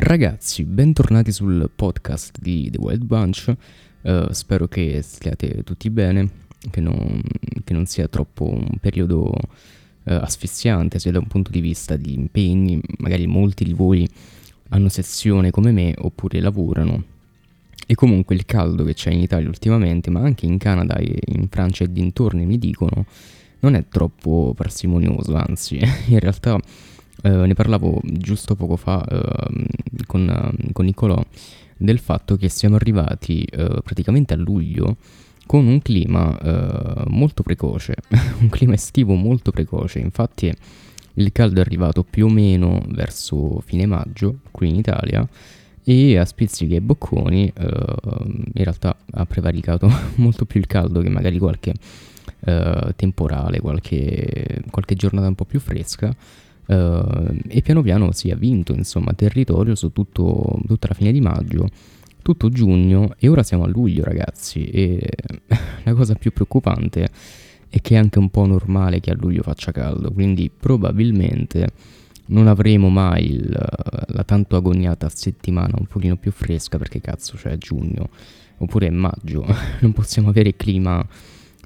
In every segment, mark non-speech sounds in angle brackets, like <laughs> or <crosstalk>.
Ragazzi, bentornati sul podcast di The Wild Bunch. Uh, spero che stiate tutti bene, che non, che non sia troppo un periodo uh, asfissiante, sia da un punto di vista di impegni. Magari molti di voi hanno sessione come me oppure lavorano. E comunque il caldo che c'è in Italia ultimamente, ma anche in Canada e in Francia e dintorni mi dicono, non è troppo parsimonioso, anzi, <laughs> in realtà eh, ne parlavo giusto poco fa eh, con, eh, con Nicolò del fatto che siamo arrivati eh, praticamente a luglio con un clima eh, molto precoce, <laughs> un clima estivo molto precoce, infatti il caldo è arrivato più o meno verso fine maggio qui in Italia e a spizzichi e bocconi eh, in realtà ha prevaricato <laughs> molto più il caldo che magari qualche eh, temporale, qualche, qualche giornata un po' più fresca e piano piano si è vinto insomma territorio su tutto, tutta la fine di maggio, tutto giugno e ora siamo a luglio ragazzi e <laughs> la cosa più preoccupante è che è anche un po' normale che a luglio faccia caldo, quindi probabilmente non avremo mai il, la tanto agoniata settimana un pochino più fresca perché cazzo c'è giugno oppure è maggio, <laughs> non possiamo avere clima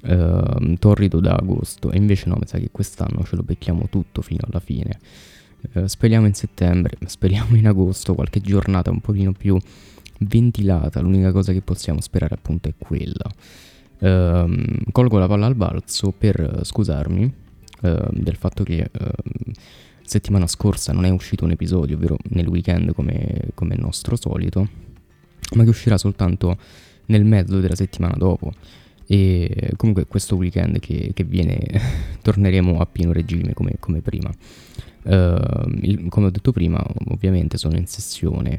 eh, torrido da agosto e invece no, mi sa che quest'anno ce lo becchiamo tutto fino alla fine. Eh, speriamo in settembre, speriamo in agosto, qualche giornata un pochino più ventilata, l'unica cosa che possiamo sperare appunto è quella. Eh, colgo la palla al balzo per scusarmi ehm, del fatto che ehm, settimana scorsa non è uscito un episodio, ovvero nel weekend come, come nostro solito, ma che uscirà soltanto nel mezzo della settimana dopo. E comunque questo weekend che, che viene <laughs> torneremo a pieno regime come, come prima. Uh, il, come ho detto prima, ovviamente sono in sessione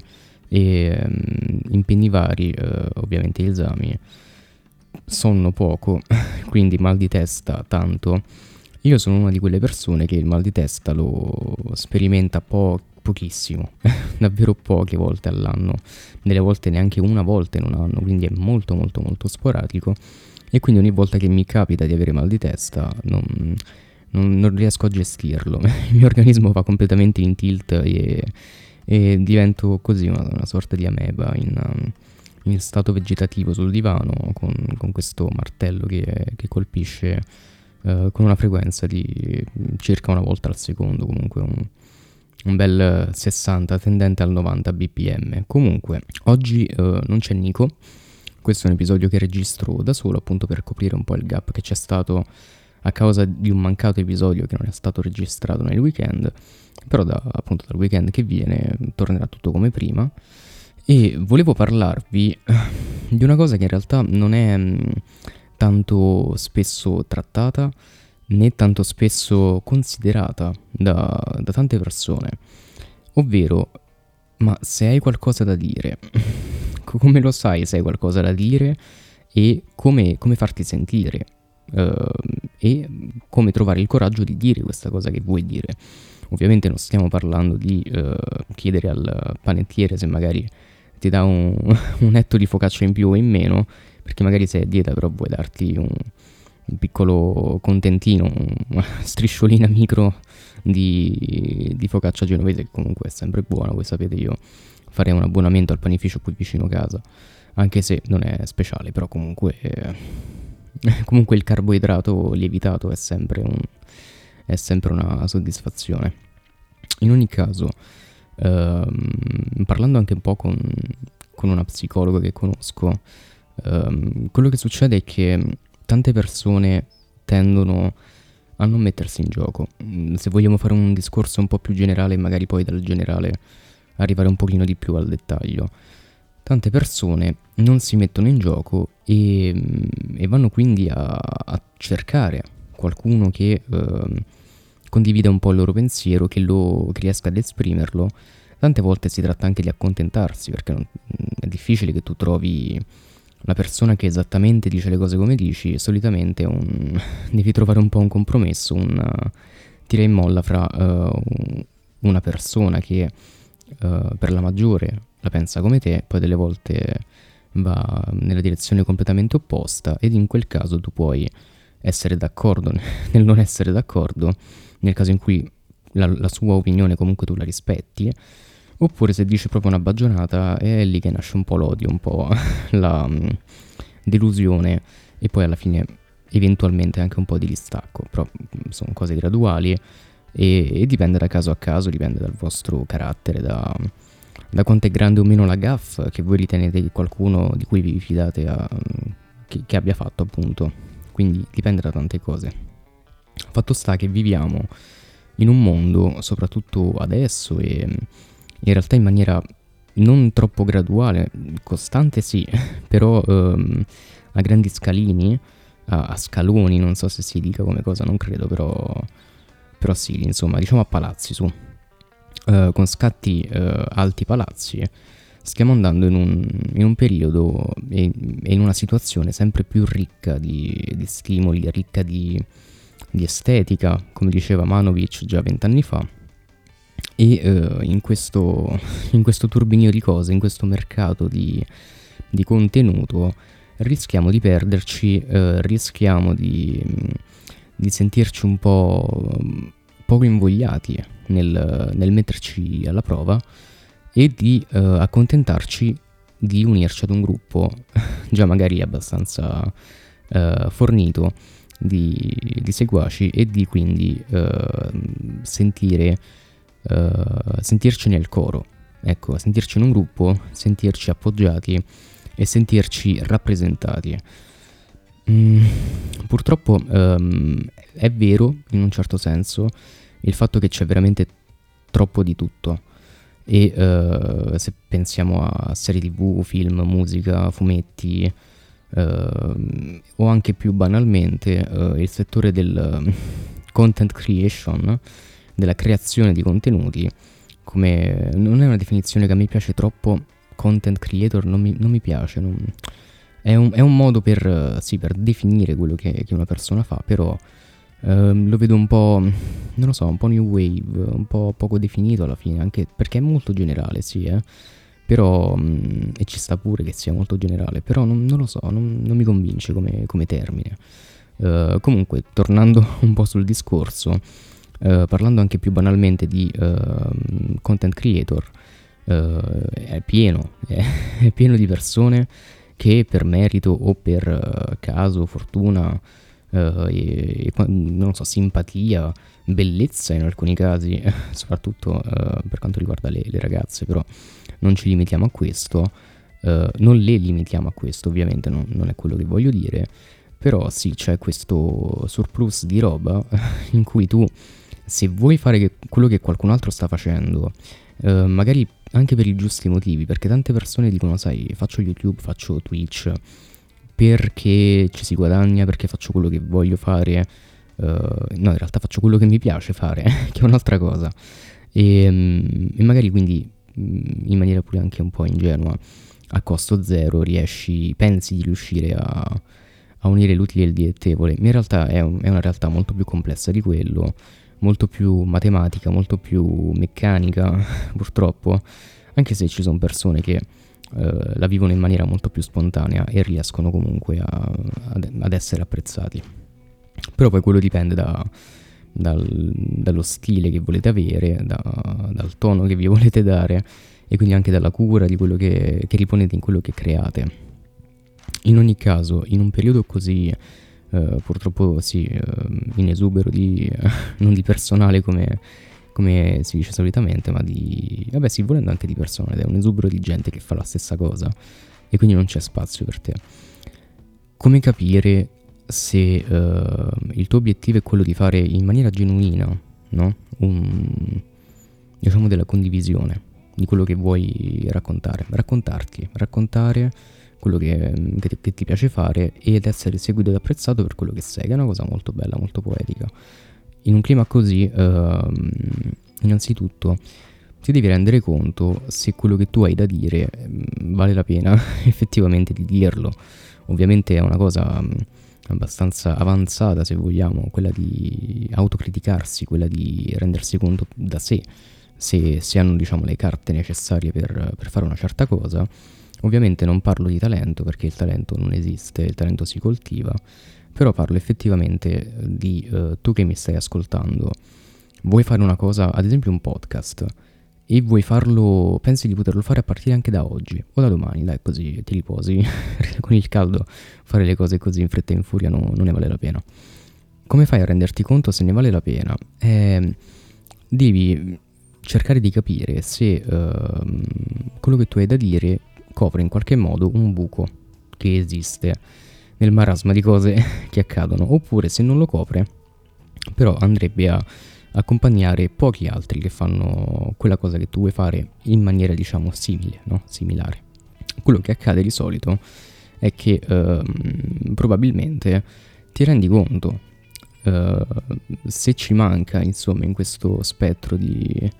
e um, impegni vari, uh, ovviamente esami, sonno poco, <laughs> quindi mal di testa tanto. Io sono una di quelle persone che il mal di testa lo sperimenta po- pochissimo, <laughs> davvero poche volte all'anno, delle volte neanche una volta in un anno, quindi è molto molto molto sporadico e quindi ogni volta che mi capita di avere mal di testa non, non, non riesco a gestirlo, <laughs> il mio organismo va completamente in tilt e, e divento così una, una, sorta di ameba in, in, stato vegetativo sul divano con, con questo martello che, che colpisce uh, con una frequenza di circa una volta al secondo, comunque un, un bel 60 tendente al 90 bpm. Comunque, oggi uh, non c'è Nico questo è un episodio che registro da solo appunto per coprire un po' il gap che c'è stato a causa di un mancato episodio che non è stato registrato nel weekend, però da, appunto dal weekend che viene tornerà tutto come prima. E volevo parlarvi di una cosa che in realtà non è mm, tanto spesso trattata né tanto spesso considerata da, da tante persone, ovvero, ma se hai qualcosa da dire come lo sai se hai qualcosa da dire e come, come farti sentire uh, e come trovare il coraggio di dire questa cosa che vuoi dire. Ovviamente non stiamo parlando di uh, chiedere al panettiere se magari ti dà un, <laughs> un etto di focaccia in più o in meno, perché magari sei a dieta però vuoi darti un, un piccolo contentino, una <laughs> strisciolina micro di, di focaccia genovese che comunque è sempre buona, voi sapete io farei un abbonamento al panificio qui vicino casa, anche se non è speciale, però comunque, eh, <laughs> comunque il carboidrato lievitato è sempre, un, è sempre una soddisfazione. In ogni caso, ehm, parlando anche un po' con, con una psicologa che conosco, ehm, quello che succede è che tante persone tendono a non mettersi in gioco. Se vogliamo fare un discorso un po' più generale, magari poi dal generale arrivare un pochino di più al dettaglio. Tante persone non si mettono in gioco e, mm, e vanno quindi a, a, cercare qualcuno che eh, condivida un po' il loro pensiero, che, lo, che riesca ad esprimerlo. Tante volte si tratta anche di accontentarsi, perché non, è difficile che tu trovi la persona che esattamente dice le cose come dici, solitamente un, <laughs> devi trovare un po' un compromesso, un tira e molla fra uh, una persona che uh, per la maggiore la pensa come te, poi delle volte va nella direzione completamente opposta ed in quel caso tu puoi essere d'accordo <laughs> nel non essere d'accordo, nel caso in cui la, la sua opinione comunque tu la rispetti, Oppure se dice proprio una bagionata è lì che nasce un po' l'odio, un po' <laughs> la um, delusione e poi alla fine eventualmente anche un po' di distacco, però mm, sono cose graduali e, e dipende da caso a caso, dipende dal vostro carattere, da, da quanto è grande o meno la gaff che voi ritenete che qualcuno di cui vi fidate a, che, che abbia fatto appunto, quindi dipende da tante cose. Fatto sta che viviamo in un mondo, soprattutto adesso e in realtà in maniera non troppo graduale, costante sì, <laughs> però ehm, a grandi scalini, a, a, scaloni, non so se si dica come cosa, non credo, però, però sì, insomma, diciamo a palazzi su, uh, con scatti uh, alti palazzi, stiamo andando in un, in un periodo e, in una situazione sempre più ricca di, di stimoli, ricca di, di estetica, come diceva Manovic già vent'anni fa. E uh, in, questo, <laughs> in, questo, turbinio di cose, in questo mercato di, di contenuto, rischiamo di perderci, rischiamo di, di, sentirci un po' poco invogliati nel, nel, metterci alla prova e di uh, accontentarci di unirci ad un gruppo <laughs> già magari abbastanza fornito di, di, seguaci e di quindi sentire uh, sentirci nel coro, ecco, sentirci in un gruppo, sentirci appoggiati e sentirci rappresentati. Mm, purtroppo um, è vero, in un certo senso, il fatto che c'è veramente troppo di tutto. E uh, se pensiamo a serie tv, film, musica, fumetti, uh, o anche più banalmente uh, il settore del content creation, della creazione di contenuti, come non è una definizione che a me piace troppo, content creator non mi, non mi piace, non, è, un, è, un, modo per, sì, per definire quello che, che, una persona fa, però eh, lo vedo un po', non lo so, un po' new wave, un po' poco definito alla fine, anche perché è molto generale, sì, eh. Però, mh, mm, e ci sta pure che sia molto generale, però non, non lo so, non, non, mi convince come, come termine. Uh, comunque, tornando <laughs> un po' sul discorso, eh, parlando anche più banalmente di uh, content creator, uh, è pieno, è, <laughs> è, pieno di persone che per merito o per caso, fortuna, e, e, non so, simpatia, bellezza in alcuni casi, <laughs> soprattutto per quanto riguarda le, le, ragazze, però non ci limitiamo a questo, non le limitiamo a questo, ovviamente non, non è quello che voglio dire, però sì, c'è questo surplus di roba <laughs> in cui tu se vuoi fare quello che qualcun altro sta facendo, eh, magari anche per i giusti motivi, perché tante persone dicono, sai, faccio YouTube, faccio Twitch, perché ci si guadagna, perché faccio quello che voglio fare, uh, no, in realtà faccio quello che mi piace fare, <laughs> che è un'altra cosa. E, mm, e, magari quindi, mm, in maniera pure anche un po' ingenua, a costo zero riesci, pensi di riuscire a, a unire l'utile e il dilettevole, in realtà è, un, è una realtà molto più complessa di quello molto più matematica, molto più meccanica, <laughs> purtroppo, anche se ci sono persone che eh, la vivono in maniera molto più spontanea e riescono comunque a, ad, ad, essere apprezzati. Però poi quello dipende da, dal, dallo stile che volete avere, da, dal tono che vi <laughs> volete dare e quindi anche dalla cura di quello che, che riponete in quello che create. In ogni caso, in un periodo così eh, purtroppo sì, eh, in esubero di, <laughs> non di personale come, come, si dice solitamente, ma di, vabbè sì, volendo anche di personale, è un esubero di gente che fa la stessa cosa e quindi non c'è spazio per te. Come capire se uh, il tuo obiettivo è quello di fare in maniera genuina, no? Un, diciamo della condivisione di quello che vuoi raccontare, raccontarti, raccontare quello che, che, che, ti piace fare ed essere seguito ed apprezzato per quello che sei, che è una cosa molto bella, molto poetica. In un clima così, uh, innanzitutto, ti devi rendere conto se quello che tu hai da dire mm, vale la pena <laughs> effettivamente di dirlo. Ovviamente è una cosa mm, abbastanza avanzata, se vogliamo, quella di autocriticarsi, quella di rendersi conto da sé se, se hanno diciamo, le carte necessarie per, per fare una certa cosa Ovviamente non parlo di talento perché il talento non esiste, il talento si coltiva, però parlo effettivamente di uh, tu che mi stai ascoltando, vuoi fare una cosa, ad esempio un podcast, e vuoi farlo, pensi di poterlo fare a partire anche da oggi o da domani, dai così ti riposi, <laughs> con il caldo fare le cose così in fretta e in furia no, non ne vale la pena. Come fai a renderti conto se ne vale la pena? Eh, devi cercare di capire se uh, quello che tu hai da dire copre in qualche modo un buco che esiste nel marasma di cose <laughs> che accadono, oppure se non lo copre, però andrebbe a accompagnare pochi altri che fanno quella cosa che tu vuoi fare in maniera diciamo simile, no? similare. Quello che accade di solito è che uh, probabilmente ti rendi conto uh, se ci manca insomma in questo spettro di,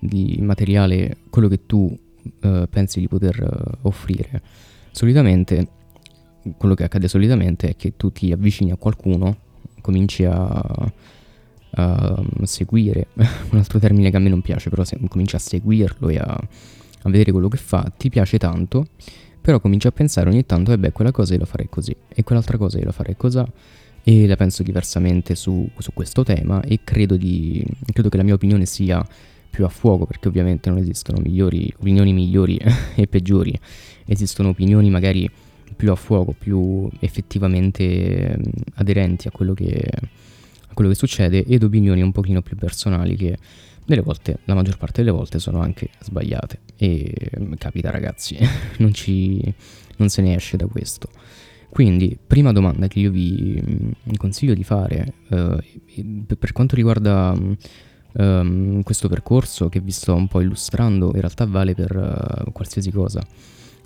di materiale quello che tu uh, pensi di poter uh, offrire. Solitamente, quello che accade solitamente è che tu ti avvicini a qualcuno, cominci a, a seguire, <laughs> un altro termine che a me non piace, però se cominci a seguirlo e a, a vedere quello che fa, ti piace tanto, però cominci a pensare ogni tanto, e beh, quella cosa io la farei così, e quell'altra cosa io la farei così, e la penso diversamente su, su questo tema, e credo, di, credo che la mia opinione sia più a fuoco, perché ovviamente non esistono migliori, opinioni migliori <laughs> e peggiori, esistono opinioni magari più a fuoco, più effettivamente aderenti a quello che, a quello che succede ed opinioni un pochino più personali che delle volte, la maggior parte delle volte sono anche sbagliate e capita ragazzi, <laughs> non, ci, non se ne esce da questo. Quindi, prima domanda che io vi consiglio di fare eh, per quanto riguarda um, questo percorso che vi sto un po' illustrando in realtà vale per uh, qualsiasi cosa.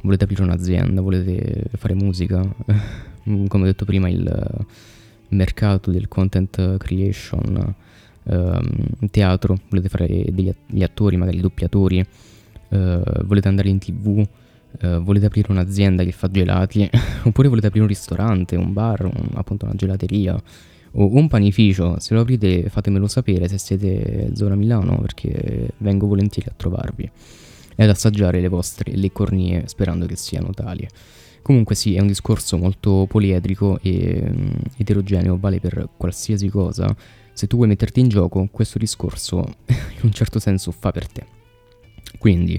Volete aprire un'azienda, volete fare musica, <laughs> come ho detto prima il mercato del content creation, um, teatro, volete fare degli attori, magari doppiatori, uh, volete andare in tv, Uh, volete aprire un'azienda che fa gelati, <laughs> oppure volete aprire un ristorante, un bar, un, appunto una gelateria, o un panificio, se lo aprite fatemelo sapere se siete zona Milano perché vengo volentieri a trovarvi e ad assaggiare le vostre le cornie sperando che siano tali. Comunque sì, è un discorso molto poliedrico e um, eterogeneo, vale per qualsiasi cosa. Se tu vuoi metterti in gioco, questo discorso <laughs> in un certo senso fa per te. Quindi,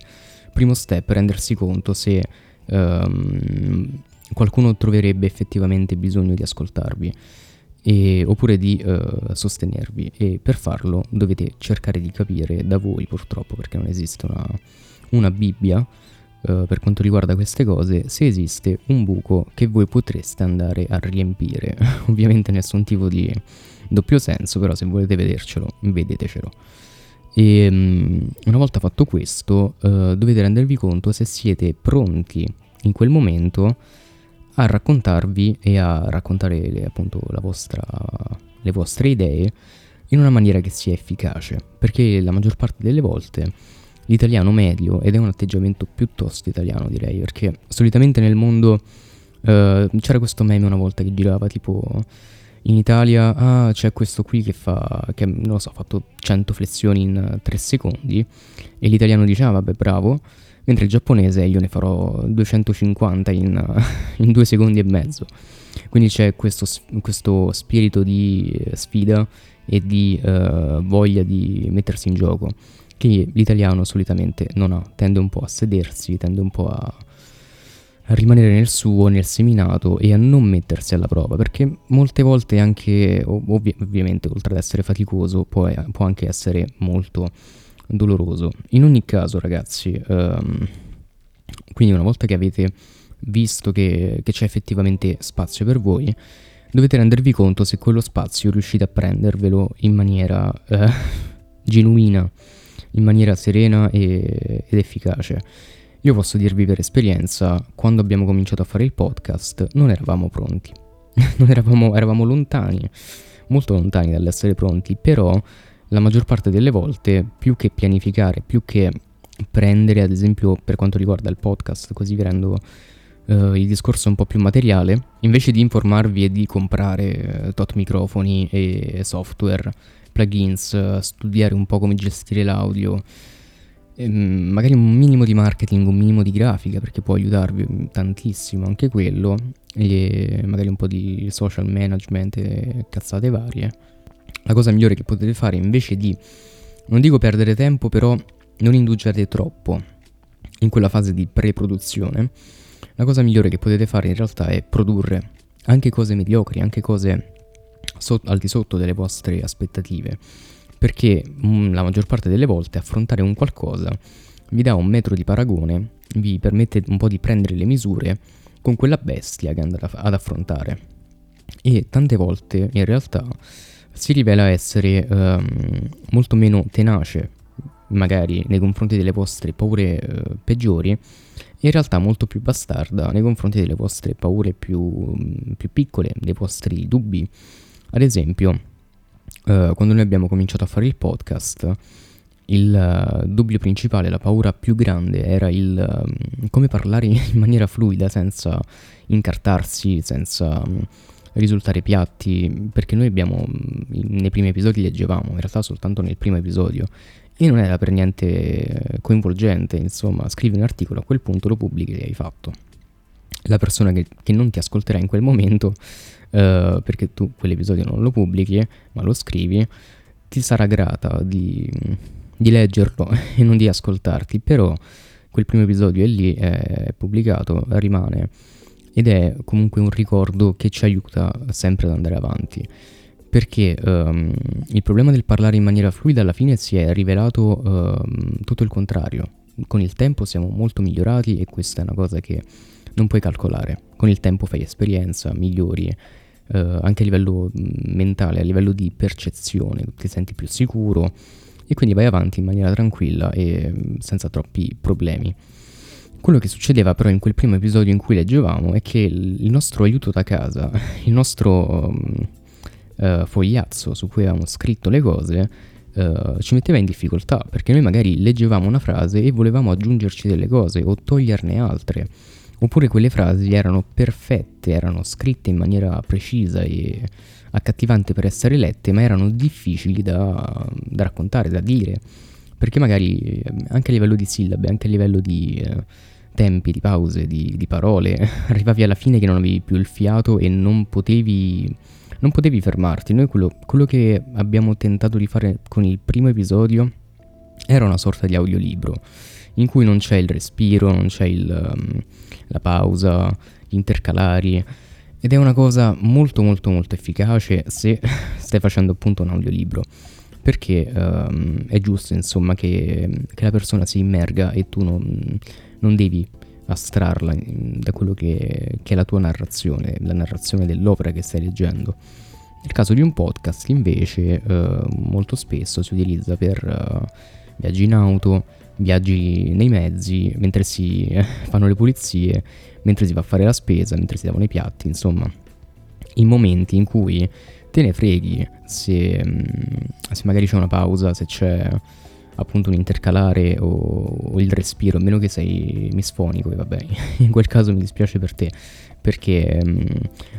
primo step, rendersi conto se um, qualcuno troverebbe effettivamente bisogno di ascoltarvi e, oppure di uh, sostenervi e per farlo dovete cercare di capire da voi purtroppo perché non esiste una, una Bibbia uh, per quanto riguarda queste cose se esiste un buco che voi potreste andare a riempire. <laughs> Ovviamente nessun tipo di doppio senso però se volete vedercelo vedetecelo. E um, una volta fatto questo uh, dovete rendervi conto se siete pronti in quel momento a raccontarvi e a raccontare le, appunto vostra, le vostre idee in una maniera che sia efficace, perché la maggior parte delle volte l'italiano medio, ed è un atteggiamento piuttosto italiano direi, perché solitamente nel mondo uh, c'era questo meme una volta che girava tipo in Italia, ah c'è questo qui che fa, che non lo so, ha fatto 100 flessioni in 3 secondi e l'italiano diceva ah, vabbè bravo, mentre il giapponese io ne farò 250 in, <laughs> in due secondi e mezzo. Quindi c'è questo, questo spirito di eh, sfida e di uh, voglia di mettersi in gioco che l'italiano solitamente non ha, tende un po' a sedersi, tende un po' a, rimanere nel suo, nel seminato e a non mettersi alla prova, perché molte volte anche, ovvi- ovviamente oltre ad essere faticoso, può, può anche essere molto doloroso. In ogni caso, ragazzi, um, quindi una volta che avete visto che, che, c'è effettivamente spazio per voi, dovete rendervi conto se quello spazio riuscite a prendervelo in maniera uh, <laughs> genuina, in maniera serena e, ed efficace. Io posso dirvi per esperienza, quando abbiamo cominciato a fare il podcast, non eravamo pronti. <laughs> non eravamo, eravamo lontani, molto lontani dall'essere pronti, però la maggior parte delle volte, più che pianificare, più che prendere, ad esempio, per quanto riguarda il podcast, così vi rendo uh, il discorso un po' più materiale, invece di informarvi e di comprare uh, tot microfoni e software, plugins, uh, studiare un po' come gestire l'audio, ehm, magari un minimo di marketing, un minimo di grafica, perché può aiutarvi tantissimo anche quello, e magari un po' di social management cazzate varie. La cosa migliore che potete fare invece di, non dico perdere tempo, però non indugiate troppo in quella fase di pre-produzione, la cosa migliore che potete fare in realtà è produrre anche cose mediocri, anche cose so- al di sotto delle vostre aspettative, perché mh, mm, la maggior parte delle volte affrontare un qualcosa vi dà un metro di paragone, vi permette un po' di prendere le misure con quella bestia che andate ad affrontare. E tante volte in realtà si rivela essere um, molto meno tenace, magari nei confronti delle vostre paure uh, peggiori, e in realtà molto più bastarda nei confronti delle vostre paure più, più piccole, dei vostri dubbi. Ad esempio, uh, quando noi abbiamo cominciato a fare il podcast, il uh, dubbio principale, la paura più grande era il um, come parlare <laughs> in maniera fluida, senza incartarsi, senza um, risultare piatti, perché noi abbiamo, nei primi episodi leggevamo, in realtà soltanto nel primo episodio, e non era per niente coinvolgente, insomma, scrivi un articolo, a quel punto lo pubblichi e hai fatto. La persona che, che non ti ascolterà in quel momento, uh, perché tu quell'episodio non lo pubblichi, ma lo scrivi, ti sarà grata di, di leggerlo <laughs> e non di ascoltarti, però quel primo episodio è lì, è pubblicato, rimane ed è comunque un ricordo che ci aiuta sempre ad andare avanti. Perché um, il problema del parlare in maniera fluida alla fine si è rivelato um, tutto il contrario. Con il tempo siamo molto migliorati e questa è una cosa che non puoi calcolare. Con il tempo fai esperienza, migliori, uh, anche a livello mentale, a livello di percezione, ti senti più sicuro e quindi vai avanti in maniera tranquilla e senza troppi problemi. Quello che succedeva però in quel primo episodio in cui leggevamo è che il nostro aiuto da casa, <laughs> il nostro um, fogliazzo su cui avevamo scritto le cose, uh, ci metteva in difficoltà perché noi magari leggevamo una frase e volevamo aggiungerci delle cose o toglierne altre. Oppure quelle frasi erano perfette, erano scritte in maniera precisa e accattivante per essere lette, ma erano difficili da, da raccontare, da dire. Perché magari anche a livello di sillabe, anche a livello di... Uh, tempi, di pause, di, di parole, <laughs> arrivavi alla fine che non avevi più il fiato e non potevi, non potevi fermarti. Noi quello, quello che abbiamo tentato di fare con il primo episodio era una sorta di audiolibro in cui non c'è il respiro, non c'è il, um, la pausa, gli intercalari. Ed è una cosa molto molto molto efficace se <laughs> stai facendo appunto un audiolibro. Perché um, è giusto insomma che, che, la persona si immerga e tu non, non devi astrarla da quello che, che, è la tua narrazione, la narrazione dell'opera che stai leggendo. Nel caso di un podcast invece eh, molto spesso si utilizza per eh, viaggi in auto, viaggi nei mezzi, mentre si eh, <laughs> fanno le pulizie, mentre si va a fare la spesa, mentre si lavano i piatti, insomma, i momenti in cui te ne freghi se, mm, se magari c'è una pausa, se c'è appunto un intercalare o, o, il respiro, a meno che sei misfonico, e vabbè, <laughs> in quel caso mi dispiace per te, perché mm,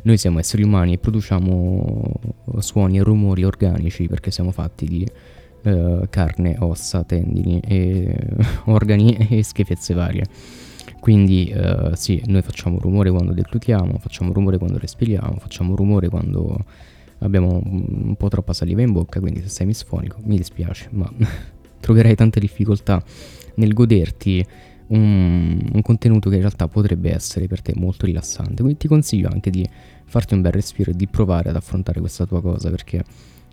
noi siamo esseri umani e produciamo suoni e rumori organici perché siamo fatti di uh, carne, ossa, tendini, e, <laughs> organi e schifezze varie. Quindi uh, sì, noi facciamo rumore quando deglutiamo, facciamo rumore quando respiriamo, facciamo rumore quando abbiamo un po' troppa saliva in bocca, quindi se sei misfonico mi dispiace, ma <laughs> troverai tante difficoltà nel goderti un, un, contenuto che in realtà potrebbe essere per te molto rilassante. Quindi ti consiglio anche di farti un bel respiro e di provare ad affrontare questa tua cosa perché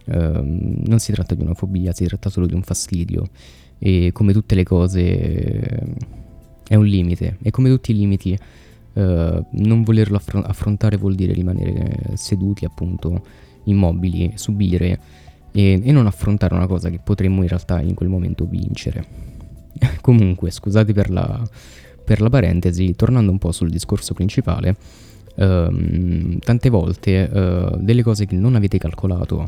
ehm, non si tratta di una fobia, si tratta solo di un fastidio e come tutte le cose è un limite e come tutti i limiti eh, non volerlo affr- affrontare vuol dire rimanere seduti appunto immobili, subire e, e non affrontare una cosa che potremmo in realtà in quel momento vincere. <laughs> Comunque, scusate per la, per la, parentesi, tornando un po' sul discorso principale, ehm, tante volte eh, delle cose che non avete calcolato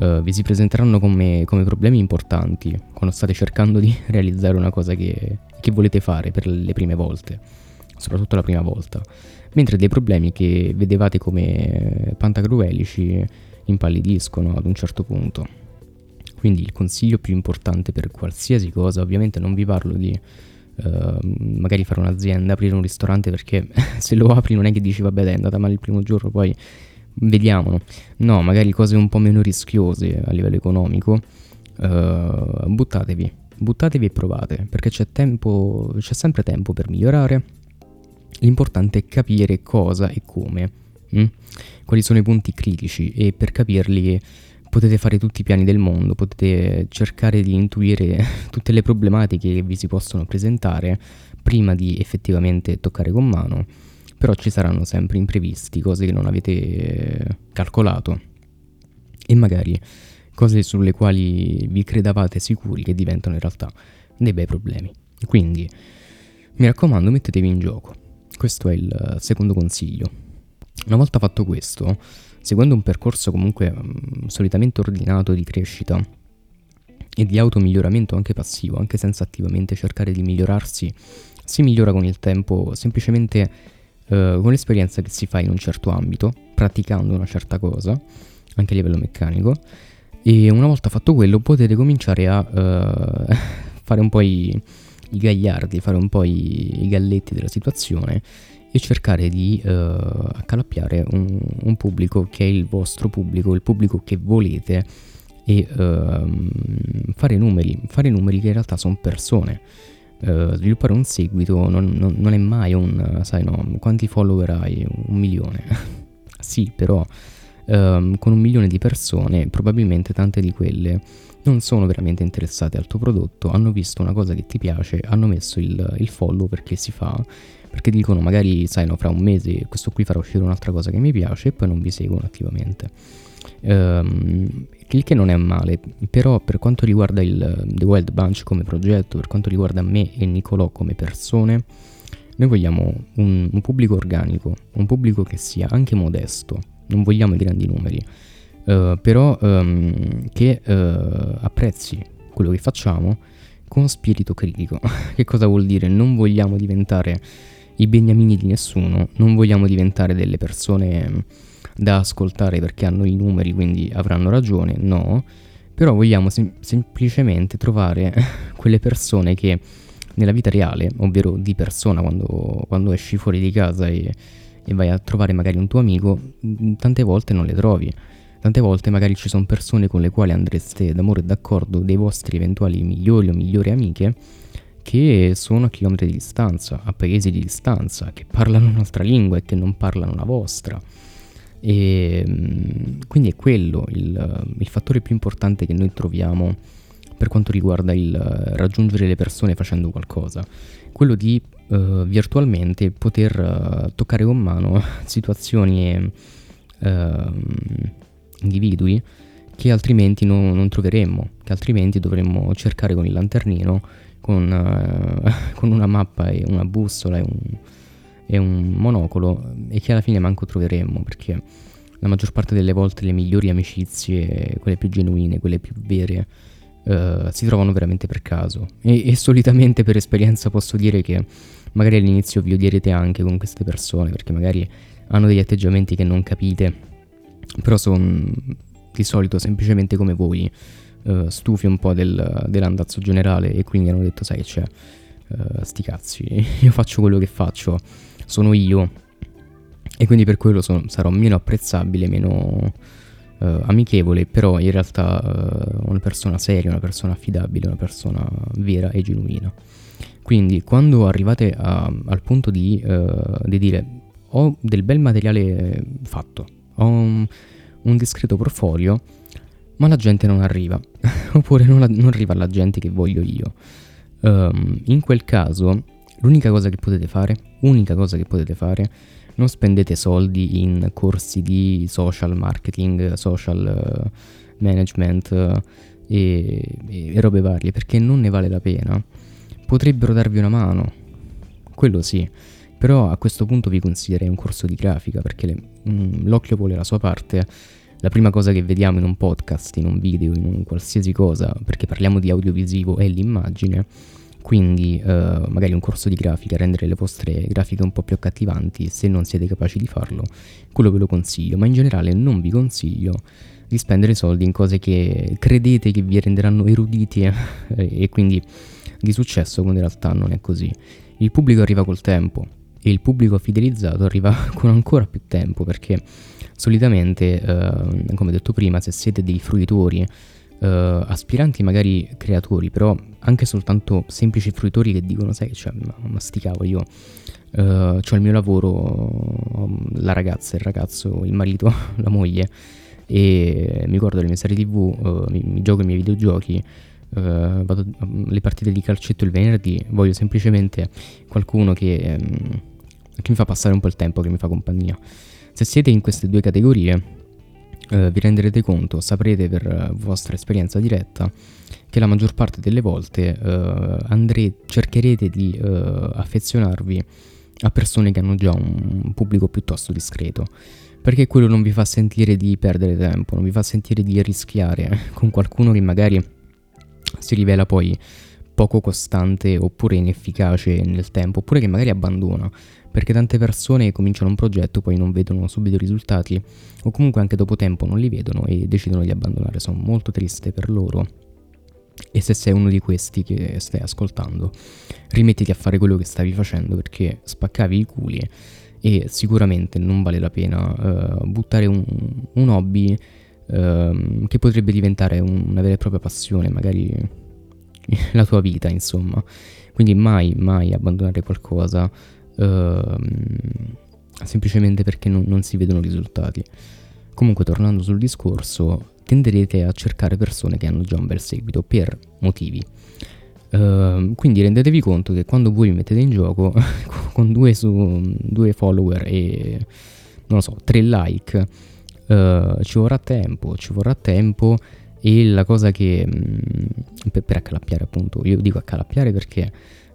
eh, vi si presenteranno come, come, problemi importanti quando state cercando di <laughs> realizzare una cosa che, che volete fare per le prime volte, soprattutto la prima volta, mentre dei problemi che vedevate come pantagruelici impallidiscono ad un certo punto. Quindi il consiglio più importante per qualsiasi cosa, ovviamente non vi parlo di uh, magari fare un'azienda, aprire un ristorante perché <laughs> se lo apri non è che dici vabbè è andata male il primo giorno, poi vediamo. No, magari cose un po' meno rischiose a livello economico, uh, buttatevi, buttatevi e provate, perché c'è tempo, c'è sempre tempo per migliorare. L'importante è capire cosa e come, mh? Mm? quali sono i punti critici e per capirli potete fare tutti i piani del mondo, potete cercare di intuire <laughs> tutte le problematiche che vi si possono presentare prima di effettivamente toccare con mano, però ci saranno sempre imprevisti, cose che non avete calcolato e magari cose sulle quali vi credavate sicuri che diventano in realtà dei bei problemi. Quindi mi raccomando, mettetevi in gioco. Questo è il secondo consiglio. Una volta fatto questo, seguendo un percorso comunque um, solitamente ordinato di crescita e di automiglioramento anche passivo, anche senza attivamente cercare di migliorarsi, si migliora con il tempo semplicemente uh, con l'esperienza che si fa in un certo ambito, praticando una certa cosa, anche a livello meccanico, e una volta fatto quello potete cominciare a uh, <laughs> fare un po' i, i, gagliardi, fare un po' i, i galletti della situazione e cercare di uh, accalappiare un, un, pubblico che è il vostro pubblico, il pubblico che volete e uh, fare numeri, fare numeri che in realtà sono persone. Uh, sviluppare un seguito non, non, non, è mai un, sai no, quanti follower hai? Un milione. <laughs> sì, però um, con un milione di persone probabilmente tante di quelle non sono veramente interessate al tuo prodotto, hanno visto una cosa che ti piace, hanno messo il, il follow perché si fa perché dicono magari, sai, no, fra un mese questo qui farà uscire un'altra cosa che mi piace e poi non vi seguono attivamente. Um, il che non è male, però per quanto riguarda il The Wild Bunch come progetto, per quanto riguarda me e Nicolò come persone, noi vogliamo un, un pubblico organico, un pubblico che sia anche modesto, non vogliamo i grandi numeri, uh, però um, che uh, apprezzi quello che facciamo con spirito critico. <laughs> che cosa vuol dire? Non vogliamo diventare i beniamini di nessuno, non vogliamo diventare delle persone da ascoltare perché hanno i numeri, quindi avranno ragione, no, però vogliamo sem- semplicemente trovare <laughs> quelle persone che nella vita reale, ovvero di persona, quando, quando esci fuori di casa e, e vai a trovare magari un tuo amico, tante volte non le trovi. Tante volte magari ci sono persone con le quali andreste d'amore e d'accordo, dei vostri eventuali migliori o migliori amiche, che sono a chilometri di distanza, a paesi di distanza, che parlano un'altra lingua e che non parlano la vostra. E mm, quindi è quello il, il fattore più importante che noi troviamo per quanto riguarda il raggiungere le persone facendo qualcosa, quello di uh, virtualmente poter uh, toccare con mano <laughs> situazioni e uh, individui che altrimenti no, non troveremmo, che altrimenti dovremmo cercare con il lanternino con, uh, <laughs> con una mappa e una bussola e un, e un monocolo e che alla fine manco troveremmo perché la maggior parte delle volte le migliori amicizie, quelle più genuine, quelle più vere, uh, si trovano veramente per caso. E, e, solitamente per esperienza posso dire che magari all'inizio vi odierete anche con queste persone perché magari hanno degli atteggiamenti che non capite, però sono di solito semplicemente come voi uh, stufi un po' del, dell'andazzo generale e quindi hanno detto sai c'è, uh, sti cazzi, <laughs> io faccio quello che faccio, sono io e quindi per quello sono, sarò meno apprezzabile, meno uh, amichevole, però in realtà una persona seria, una persona affidabile, una persona vera e genuina. Quindi quando arrivate a, al punto di, di dire ho del bel materiale fatto, ho un, un discreto portfolio, ma la gente non arriva, <laughs> oppure non, non, arriva alla gente che voglio io. Um, in quel caso, l'unica cosa che potete fare, unica cosa che potete fare, non spendete soldi in corsi di social marketing, social uh, management uh, e, e robe varie, perché non ne vale la pena. Potrebbero darvi una mano, quello sì. Però a questo punto vi consiglierei un corso di grafica perché le, mm, l'occhio vuole la sua parte la prima cosa che vediamo in un podcast, in un video, in un qualsiasi cosa, perché parliamo di audiovisivo, è l'immagine. Quindi uh, magari un corso di grafica, rendere le vostre grafiche un po' più accattivanti, se non siete capaci di farlo, quello ve lo consiglio, ma in generale non vi consiglio di spendere soldi in cose che credete che vi renderanno eruditi eh, e quindi di successo quando in realtà non è così. Il pubblico arriva col tempo e il pubblico fidelizzato arriva <laughs> con ancora più tempo perché solitamente, eh, come detto prima, se siete dei fruitori uh, aspiranti magari creatori, però anche soltanto semplici fruitori che dicono, sai, cioè, ma, ma sti cavoli, io uh, ho il mio lavoro, la ragazza, il ragazzo, il marito, <laughs> la moglie, e mi guardo le mie serie tv, uh, mi, mi, gioco i miei videogiochi, uh, vado alle partite di calcetto il venerdì, voglio semplicemente qualcuno che, um, che mi fa passare un po' il tempo, che mi fa compagnia. Se siete in queste due categorie, Uh, vi renderete conto, saprete per vostra esperienza diretta che la maggior parte delle volte uh, andre- cercherete di uh, affezionarvi a persone che hanno già un pubblico piuttosto discreto perché quello non vi fa sentire di perdere tempo, non vi fa sentire di rischiare <laughs> con qualcuno che magari si rivela poi poco costante oppure inefficace nel tempo, oppure che magari abbandona, perché tante persone cominciano un progetto, poi non vedono subito i risultati, o comunque anche dopo tempo non li vedono e decidono di abbandonare. Sono molto triste per loro. E se sei uno di questi che stai ascoltando, rimettiti a fare quello che stavi facendo perché spaccavi i culi e sicuramente non vale la pena uh, buttare un, un hobby uh, che potrebbe diventare una vera e propria passione, magari <laughs> la tua vita, insomma. Quindi mai, mai abbandonare qualcosa uh, semplicemente perché non, non si vedono risultati. Comunque, tornando sul discorso, tenderete a cercare persone che hanno già un bel seguito per motivi. Uh, quindi rendetevi conto che quando voi vi mettete in gioco <laughs> con due, su, due follower e non lo so, tre like, uh, ci vorrà tempo, ci vorrà tempo e la cosa che um, per, per, accalappiare appunto, io dico accalappiare perché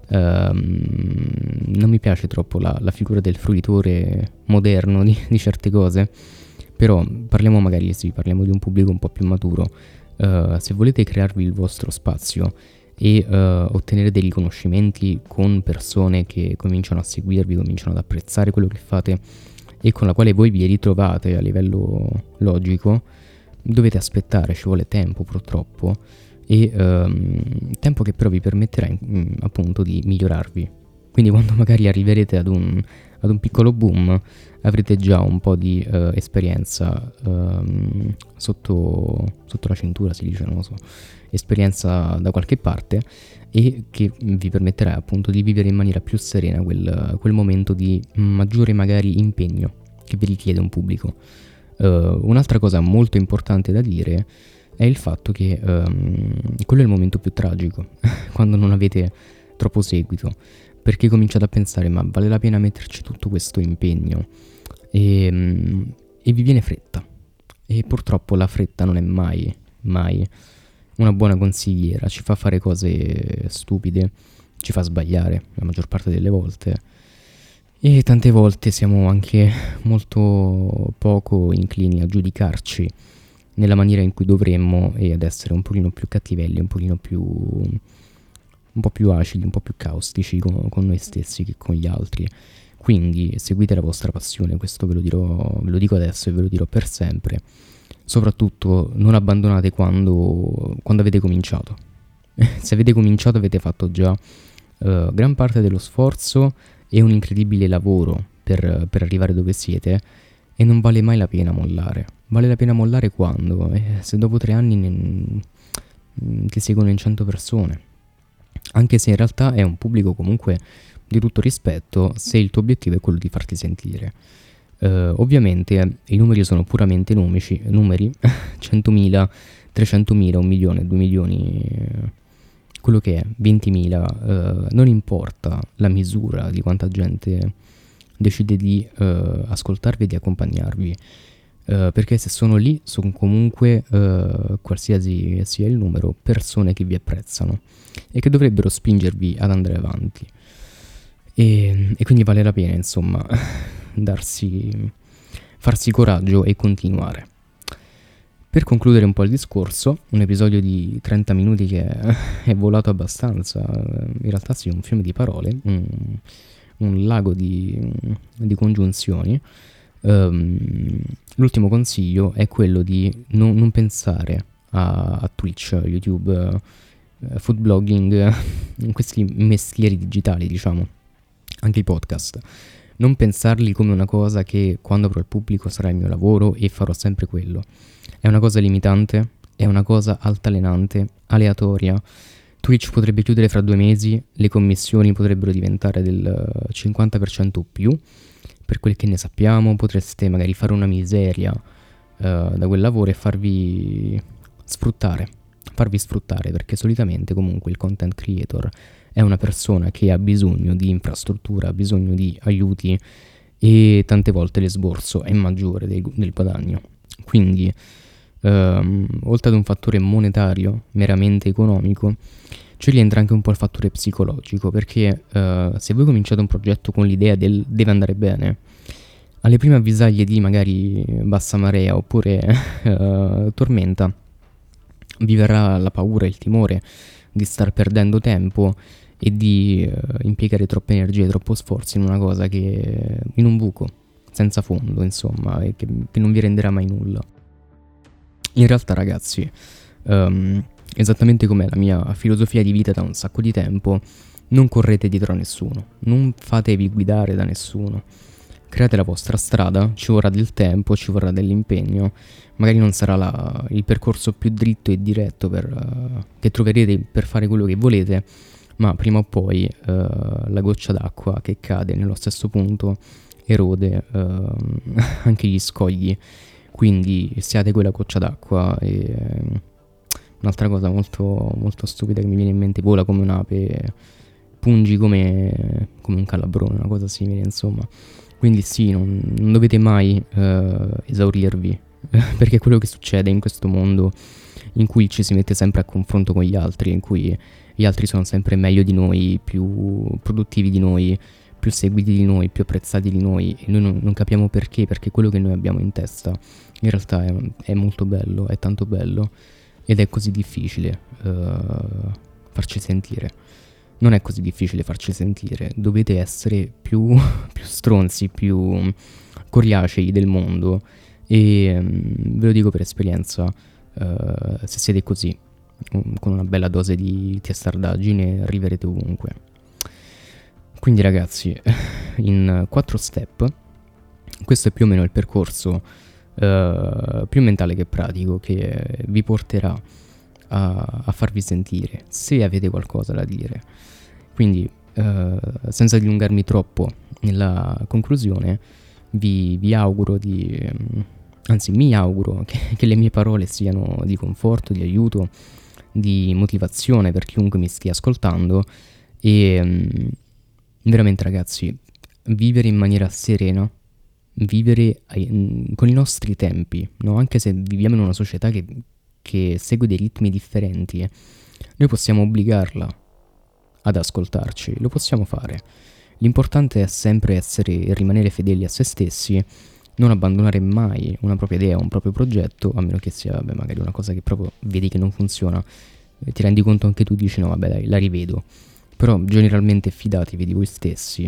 uh, non mi piace troppo la, la, figura del fruitore moderno di, di, certe cose, però parliamo magari sì, parliamo di un pubblico un po' più maturo. Uh, se volete crearvi il vostro spazio e uh, ottenere dei riconoscimenti con persone che cominciano a seguirvi, cominciano ad apprezzare quello che fate e con la quale voi vi ritrovate a livello logico, dovete aspettare, ci vuole tempo purtroppo e um, tempo che però vi permetterà in, appunto di migliorarvi. Quindi quando <laughs> magari arriverete ad un, ad un piccolo boom avrete già un po' di uh, esperienza um, sotto, sotto la cintura, si dice, non lo so esperienza da qualche parte e che vi permetterà appunto di vivere in maniera più serena quel, quel momento di maggiore magari impegno che vi richiede un pubblico. Uh, un'altra cosa molto importante da dire è il fatto che um, quello è il momento più tragico, <laughs> quando non avete troppo seguito, perché cominciate a pensare ma vale la pena metterci tutto questo impegno e, um, e vi viene fretta. E purtroppo la fretta non è mai, mai una buona consigliera, ci fa fare cose stupide, ci fa sbagliare la maggior parte delle volte. E tante volte siamo anche molto poco inclini a giudicarci nella maniera in cui dovremmo e ad essere un pochino più cattivelli, un pochino più un po' più acidi, un po' più caustici con, con, noi stessi che con gli altri. Quindi seguite la vostra passione, questo ve lo, dirò, ve lo dico adesso e ve lo dirò per sempre soprattutto non abbandonate quando, quando avete cominciato. <laughs> Se avete cominciato avete fatto già uh, gran parte dello sforzo e un incredibile lavoro per, per, arrivare dove siete e non vale mai la pena mollare. Vale la pena mollare quando? Eh, se dopo tre anni ne, mm, ti seguono in 100 persone. Anche se in realtà è un pubblico comunque di tutto rispetto se il tuo obiettivo è quello di farti sentire. Uh, ovviamente i numeri sono puramente numici, numeri, 100.000, 300.000, 1 milione, 2 milioni, quello che è, 20.000, uh, non importa la misura di quanta gente decide di uh, ascoltarvi e di accompagnarvi, perché se sono lì sono comunque, qualsiasi sia il numero, persone che vi apprezzano e che dovrebbero spingervi ad andare avanti. E, e quindi vale la pena, insomma <laughs> darsi, farsi coraggio e continuare. Per concludere un po' il discorso, un episodio di 30 minuti che <laughs> è volato abbastanza, in realtà sì, un fiume di parole, un, un lago di, di congiunzioni. Um, l'ultimo consiglio è quello di non, non pensare a, a, Twitch, YouTube, uh, food blogging, <laughs> questi mestieri digitali, diciamo, anche i podcast non pensarli come una cosa che quando avrò il pubblico sarà il mio lavoro e farò sempre quello. È una cosa limitante, è una cosa altalenante, aleatoria. Twitch potrebbe chiudere fra due mesi, le commissioni potrebbero diventare del 50% o più. Per quel che ne sappiamo, potreste magari fare una miseria uh, da quel lavoro e farvi sfruttare. Farvi sfruttare perché solitamente comunque il content creator è una persona che ha bisogno di infrastruttura, ha bisogno di aiuti e tante volte l'esborso è maggiore del, del guadagno. Quindi, ehm, oltre ad un fattore monetario, meramente economico, ci rientra anche un po' il fattore psicologico, perché eh, se voi cominciate un progetto con l'idea del deve andare bene, alle prime avvisaglie di magari bassa marea oppure <laughs> eh, tormenta, vi verrà la paura, il timore di star perdendo tempo e di uh, impiegare troppe energie, troppo sforzo in una cosa che in un buco, senza fondo, insomma, e che, che non vi renderà mai nulla. In realtà, ragazzi, um, esattamente come la mia filosofia di vita da un sacco di tempo, non correte dietro a nessuno, non fatevi guidare da nessuno. Create la vostra strada, ci vorrà del tempo, ci vorrà dell'impegno, magari non sarà la, il percorso più dritto e diretto per, uh, che troverete per fare quello che volete, ma prima o poi uh, la goccia d'acqua che cade nello stesso punto erode uh, <laughs> anche gli scogli, quindi siate quella goccia d'acqua e uh, un'altra cosa molto, molto stupida che mi viene in mente, vola come un'ape, pungi come, come un calabrone, una cosa simile insomma. Quindi sì, non, non dovete mai eh, esaurirvi, <laughs> perché quello che succede in questo mondo in cui ci si mette sempre a confronto con gli altri, in cui gli altri sono sempre meglio di noi, più produttivi di noi, più seguiti di noi, più apprezzati di noi e noi non, non capiamo perché, perché quello che noi abbiamo in testa in realtà è, è molto bello, è tanto bello ed è così difficile uh, farci sentire. Non è così difficile farci sentire, dovete essere più, <laughs> più stronzi, più coriacei del mondo e um, ve lo dico per esperienza, uh, se siete così con una bella dose di testardaggine arriverete ovunque. Quindi ragazzi, <laughs> in quattro step, questo è più o meno il percorso uh, più mentale che pratico che vi porterà a, a, farvi sentire se avete qualcosa da dire. Quindi, uh, senza dilungarmi troppo nella conclusione, vi, vi auguro di... Anzi, mi auguro <laughs> che, che le mie parole siano di conforto, di aiuto di motivazione per chiunque mi stia ascoltando e um, veramente ragazzi, vivere in maniera serena, vivere ai, con i nostri tempi, no? anche se viviamo in una società che, che segue dei ritmi differenti, noi possiamo obbligarla ad ascoltarci, lo possiamo fare. L'importante è sempre essere rimanere fedeli a se stessi non abbandonare mai una propria idea, un proprio progetto, a meno che sia beh, magari una cosa che proprio vedi che non funziona, e ti rendi conto anche tu, dici no vabbè dai, la rivedo. Però generalmente fidatevi di voi stessi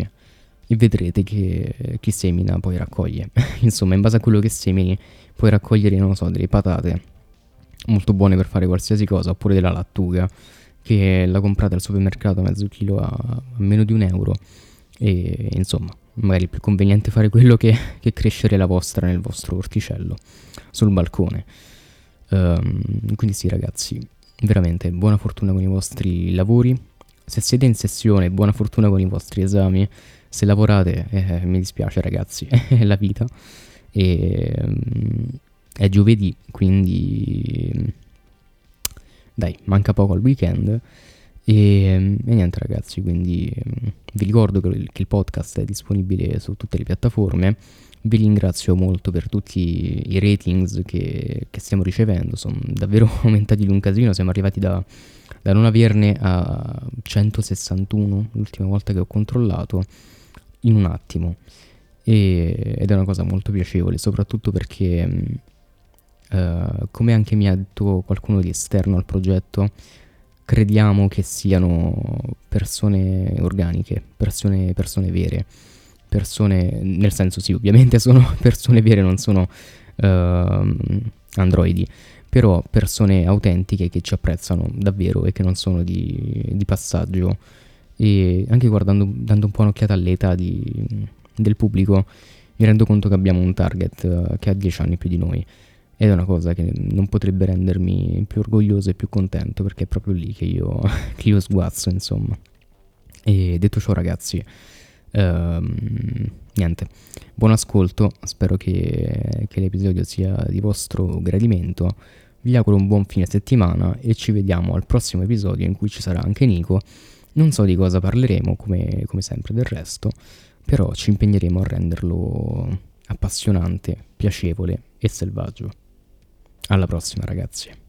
e vedrete che chi semina poi raccoglie. <laughs> Insomma, in base a quello che semini puoi raccogliere, non so, delle patate molto buone per fare qualsiasi cosa, oppure della lattuga, che la comprate al supermercato a mezzo chilo a, a meno di un euro. E insomma, magari è più conveniente fare quello che, che crescere la vostra nel vostro orticello sul balcone. Um, quindi sì ragazzi, veramente buona fortuna con i vostri lavori. Se siete in sessione, buona fortuna con i vostri esami. Se lavorate, eh, mi dispiace ragazzi, <laughs> è la vita. E, um, è giovedì, quindi dai, manca poco al weekend. E, e, niente ragazzi, quindi vi ricordo che che il, podcast è disponibile su tutte le piattaforme. Vi ringrazio molto per tutti i ratings che, che stiamo ricevendo, sono davvero <laughs> aumentati di un casino, siamo arrivati da, da non averne a 161 l'ultima volta che ho controllato in un attimo. E, ed è una cosa molto piacevole, soprattutto perché, uh, come anche mi ha detto qualcuno di esterno al progetto, crediamo che siano persone organiche, persone, persone vere, persone, nel senso sì, ovviamente <laughs> sono persone vere, non sono uh, androidi, però persone autentiche che ci apprezzano davvero e che non sono di, di passaggio. E anche guardando, dando un po' un'occhiata all'età di, del pubblico, mi rendo conto che abbiamo un target uh, che ha 10 anni più di noi ed è una cosa che non potrebbe rendermi più orgoglioso e più contento perché è proprio lì che io, <laughs> che io sguazzo, insomma. E detto ciò, ragazzi, ehm, niente, buon ascolto, spero che, che l'episodio sia di vostro gradimento. Vi auguro un buon fine settimana e ci vediamo al prossimo episodio in cui ci sarà anche Nico. Non so di cosa parleremo, come, come sempre del resto, però ci impegneremo a renderlo appassionante, piacevole e selvaggio. Alla prossima ragazzi.